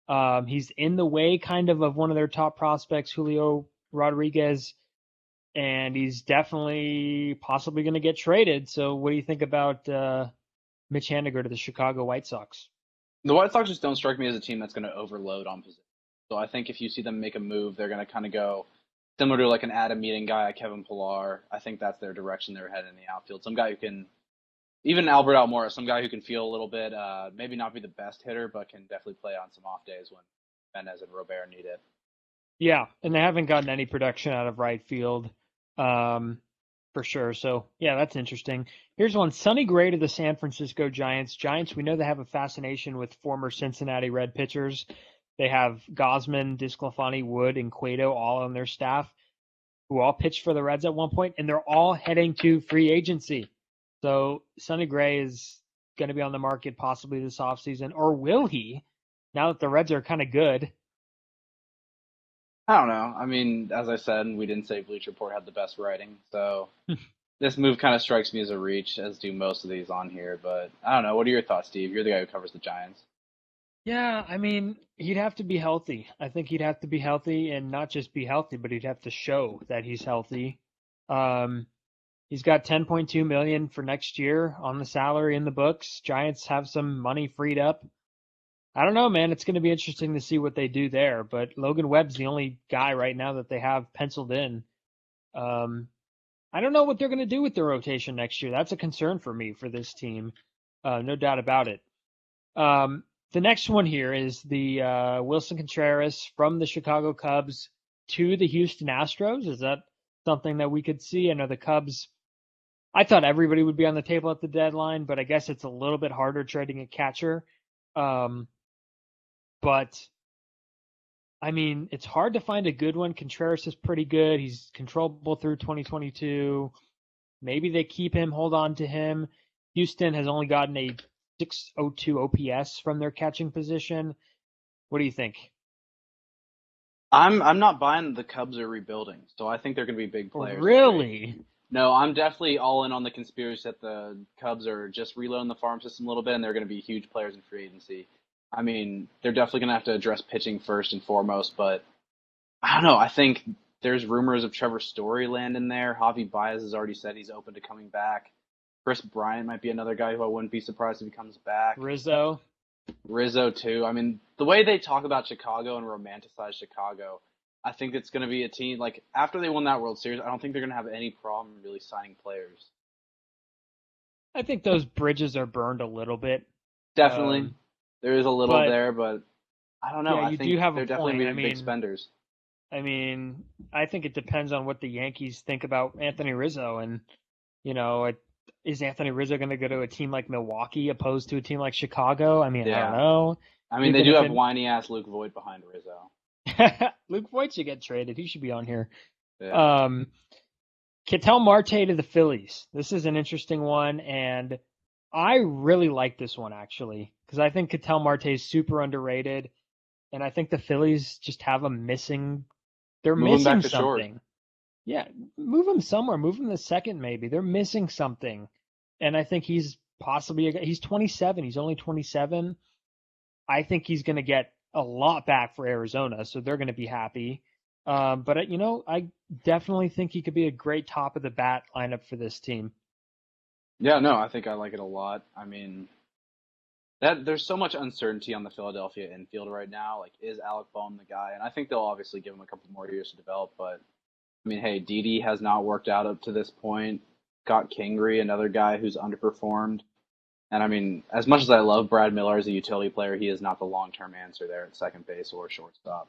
Um, he's in the way kind of of one of their top prospects, Julio Rodriguez, and he's definitely possibly going to get traded. So what do you think about uh, Mitch Haniger to the Chicago White Sox? the White Sox just don't strike me as a team that's going to overload on position. So I think if you see them make a move, they're going to kind of go similar to like an Adam Meeting guy, Kevin Pillar. I think that's their direction they're heading in the outfield. Some guy who can, even Albert Almora, some guy who can feel a little bit, uh, maybe not be the best hitter, but can definitely play on some off days when Mendez and Robert need it. Yeah, and they haven't gotten any production out of right field, um, for sure. So yeah, that's interesting. Here's one: Sonny Gray to the San Francisco Giants. Giants, we know they have a fascination with former Cincinnati Red pitchers. They have Gausman, DeSclafani, Wood, and Cueto all on their staff, who all pitched for the Reds at one point, and they're all heading to free agency. So Sonny Gray is going to be on the market possibly this offseason, or will he? Now that the Reds are kind of good, I don't know. I mean, as I said, we didn't say Bleach Report had the best writing, so this move kind of strikes me as a reach, as do most of these on here. But I don't know. What are your thoughts, Steve? You're the guy who covers the Giants. Yeah, I mean, he'd have to be healthy. I think he'd have to be healthy and not just be healthy, but he'd have to show that he's healthy. Um, he's got 10.2 million for next year on the salary in the books. Giants have some money freed up. I don't know, man. It's going to be interesting to see what they do there. But Logan Webb's the only guy right now that they have penciled in. Um, I don't know what they're going to do with their rotation next year. That's a concern for me for this team. Uh, no doubt about it. Um, the next one here is the uh, Willson Contreras from the Chicago Cubs to the Houston Astros. Is that something that we could see? I know the Cubs. I thought everybody would be on the table at the deadline, but I guess it's a little bit harder trading a catcher. Um, but I mean, it's hard to find a good one. Contreras is pretty good. He's controllable through 2022. Maybe they keep him, hold on to him. Houston has only gotten a 602 OPS from their catching position. What do you think? I'm I'm not buying the Cubs are rebuilding, so I think they're going to be big players. Really? No, I'm definitely all in on the conspiracy that the Cubs are just reloading the farm system a little bit, and they're going to be huge players in free agency. I mean, they're definitely going to have to address pitching first and foremost, but I don't know. I think there's rumors of Trevor Story landing there. Javi Baez has already said he's open to coming back. Kris Bryant might be another guy who I wouldn't be surprised if he comes back. Rizzo? Rizzo too. I mean, the way they talk about Chicago and romanticize Chicago, I think it's going to be a team like after they won that World Series. I don't think they're going to have any problem really signing players. I think those bridges are burned a little bit. Definitely, Um, there is a little but- there, but I don't know. Yeah, I you think do have a they're definitely gonna I be big mean- spenders. I mean, I think it depends on what the Yankees think about Anthony Rizzo. And, you know, it, is Anthony Rizzo going to go to a team like Milwaukee opposed to a team like Chicago? I mean, I don't know. I mean, they do have it- whiny ass Luke Voit behind Rizzo. Luke Voit should get traded. He should be on here. Yeah. Um, Ketel Marte to the Phillies. This is an interesting one, and I really like this one actually because I think Ketel Marte is super underrated, and I think the Phillies just have a missing. They're Move missing to short. something. Yeah, move him somewhere. Move him the second maybe. They're missing something, and I think he's possibly a, he's 27. He's only 27. I think he's going to get a lot back for Arizona, so they're going to be happy. Um, but you know, I definitely think he could be a great top of the bat lineup for this team. Yeah, no, I think I like it a lot. I mean, that there's so much uncertainty on the Philadelphia infield right now. Like, is Alec Bohm the guy? And I think they'll obviously give him a couple more years to develop. But I mean, hey, Didi has not worked out up to this point. Got Kingery, another guy who's underperformed, And I mean, as much as I love Brad Miller as a utility player, he is not the long term answer there at second base or shortstop.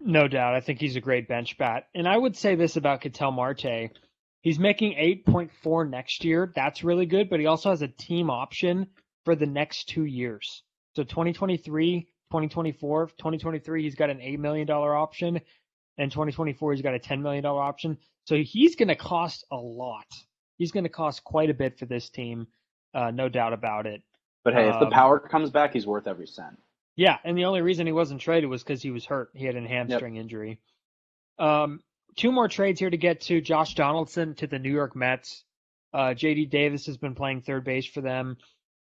No doubt. I think he's a great bench bat. And I would say this about Ketel Marte. He's making 8.4 next year. That's really good, but he also has a team option for the next two years. So 2023, 2024, 2023, he's got an $8 million option. And 2024, he's got a $10 million option. So he's going to cost a lot. He's going to cost quite a bit for this team. Uh, no doubt about it. But hey, if the Um, power comes back, he's worth every cent. Yeah, and the only reason he wasn't traded was because he was hurt. He had a hamstring injury. Um, two more trades here to get to. Josh Donaldson to the New York Mets. Uh, J.D. Davis has been playing third base for them.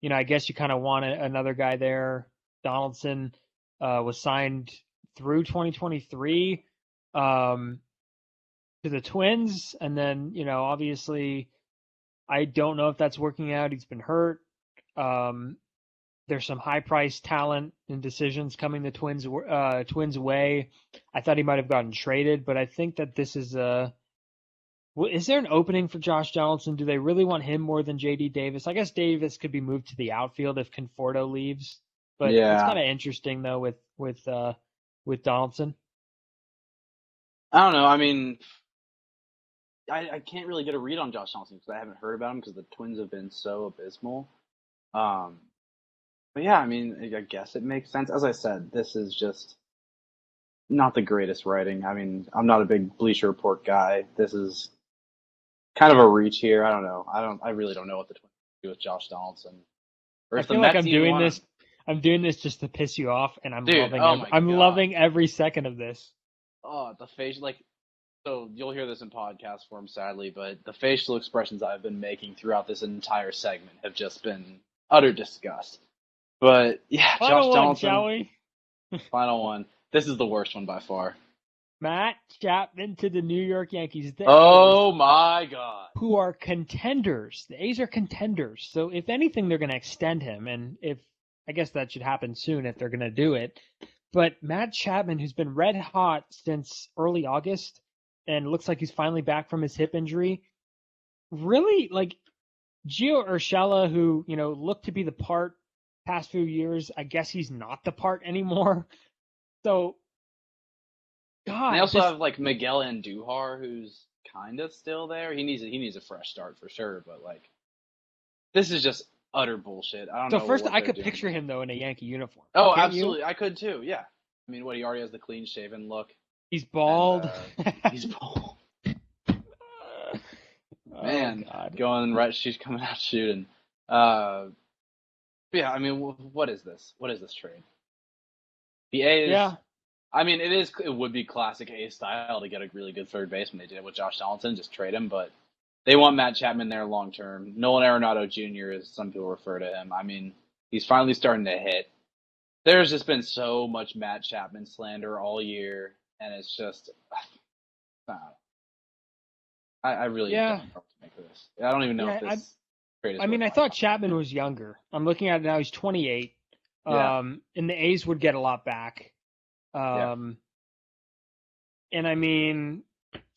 You know, I guess you kind of want a, another guy there. Donaldson uh, was signed through 2023 um, to the Twins, and then you know, obviously, I don't know if that's working out. He's been hurt. Um, there's some high price talent and decisions coming the Twins uh, Twins way. I thought he might have gotten traded, but I think that this is a. Well, is there an opening for Josh Donaldson? Do they really want him more than J.D. Davis? I guess Davis could be moved to the outfield if Conforto leaves, but yeah. it's kind of interesting though with with uh, with Donaldson. I don't know. I mean, I, I can't really get a read on Josh Donaldson because I haven't heard about him because the Twins have been so abysmal. Um, but yeah, I mean, I guess it makes sense. As I said, this is just not the greatest writing. I mean, I'm not a big Bleacher Report guy. This is kind of a reach here. I don't know. I don't. I really don't know what the Twins do with Josh Donaldson. Or I feel like Mets I'm doing wanna- this. I'm doing this just to piss you off, and I'm Dude, loving. oh I'm God. loving every second of this. Oh, the face like so you'll hear this in podcast form sadly, but the facial expressions I've been making throughout this entire segment have just been utter disgust. But yeah, Final Josh one, Donaldson, shall we? final one. This is the worst one by far. Matt Chapman to the New York Yankees. The Oh A's, my god. who are contenders. The A's are contenders. So if anything, they're going to extend him, and if I guess that should happen soon if they're going to do it. But Matt Chapman, who's been red hot since early August, and looks like he's finally back from his hip injury, really like Gio Urshela, who you know looked to be the part past few years. I guess he's not the part anymore. So. God, And they also this- have like Miguel Andujar who's kind of still there. He needs a, he needs a fresh start for sure, but like this is just utter bullshit. I don't know. So first, I could doing. picture him though in a Yankee uniform. Oh, Can't you? absolutely. I could too. Yeah. I mean, what he already has the clean shaven look. He's bald. uh, He's bald. Oh, Man, God. going right. She's coming out shooting. Uh, yeah. I mean, what is this? What is this trade? The A's. Yeah, I mean, it is. It would be classic A style to get a really good third baseman. They did it with Josh Donaldson, just trade him. But they want Matt Chapman there long term. Nolan Arenado Jr. as some people refer to him. I mean, he's finally starting to hit. There's just been so much Matt Chapman slander all year, and it's just. I. I, I really Yeah. don't know what to make of this. I don't even know Yeah, if I- this is. I mean, I thought. Chapman was younger. I'm looking at it now. He's 28. Yeah. Um, and the A's would get a lot back. Yeah. Um, and I mean,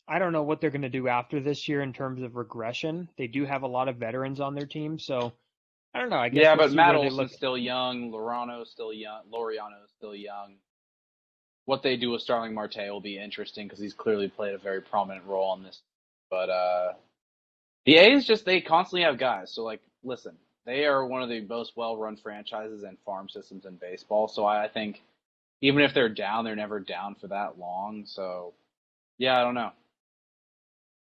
I don't know what they're going to do after this year in terms of regression. They do have a lot of veterans on their team, so I don't know. I guess Yeah, we'll but Matt Olson's still young. Laureano's still young. Laureano's still young. What they do with Starling Marte will be interesting because he's clearly played a very prominent role on this. But uh, the A's just they constantly have guys. So like, listen, they are one of the most well-run franchises and farm systems in baseball. So I, I think even if they're down, they're never down for that long. So yeah, I don't know.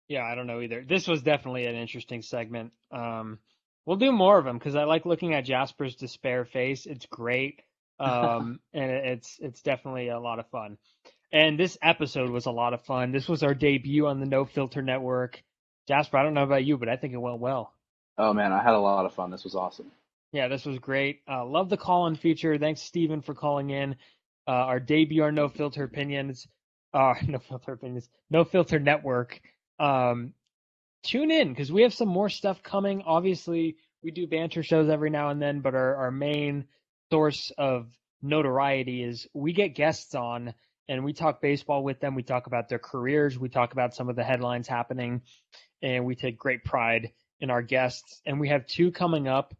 Yeah, I don't know either. This was definitely an interesting segment. Um, we'll do more of them because I like looking at Jasper's despair face. It's great, um, and it's it's definitely a lot of fun. And this episode was a lot of fun. This was our debut on the No Filter Network. Jasper, I don't know about you, but I think it went well. Oh man, I had a lot of fun. This was awesome. Yeah, this was great. Uh, love the call-in feature. Thanks, Stephen, for calling in. Uh, our debut, our no filter opinions, uh, no filter opinions, no filter network. Um, tune in because we have some more stuff coming. Obviously, we do banter shows every now and then, but our, our main source of notoriety is we get guests on and we talk baseball with them. We talk about their careers. We talk about some of the headlines happening, and we take great pride in our guests, and we have two coming up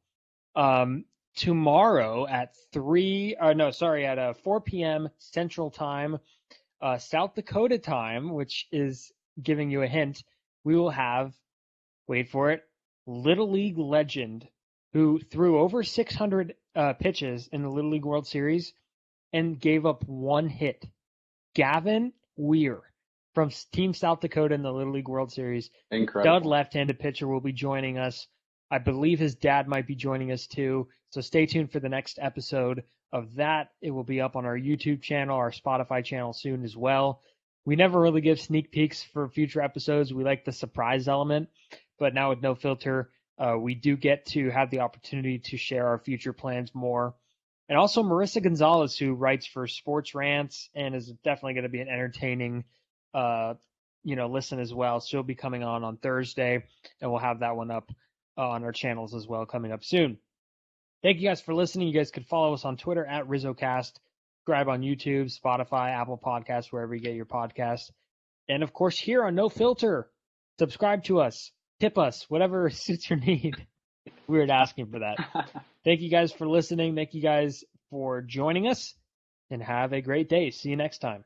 um, tomorrow at three. Uh, no, sorry, at uh, 4 p.m. Central Time, uh, South Dakota time, which is giving you a hint. We will have, wait for it, Little League legend who threw over 600 uh, pitches in the Little League World Series and gave up one hit. Gavin Weir from Team South Dakota in the Little League World Series. Incredible. Stud left-handed pitcher will be joining us. I believe his dad might be joining us too. So stay tuned for the next episode of that. It will be up on our YouTube channel, our Spotify channel soon as well. We never really give sneak peeks for future episodes. We like the surprise element, but now with no filter, uh, we do get to have the opportunity to share our future plans more. And also Marissa Gonzalez, who writes for Sports Rants and is definitely going to be an entertaining, uh, you know, listen as well. She'll be coming on on Thursday, and we'll have that one up uh, on our channels as well coming up soon. Thank you guys for listening. You guys could follow us on Twitter at RizzoCast, subscribe on YouTube, Spotify, Apple Podcasts, wherever you get your podcasts. And of course, here on No Filter, subscribe to us, tip us, whatever suits your need. Weird asking for that. Thank you guys for listening. Thank you guys for joining us and have a great day. See you next time.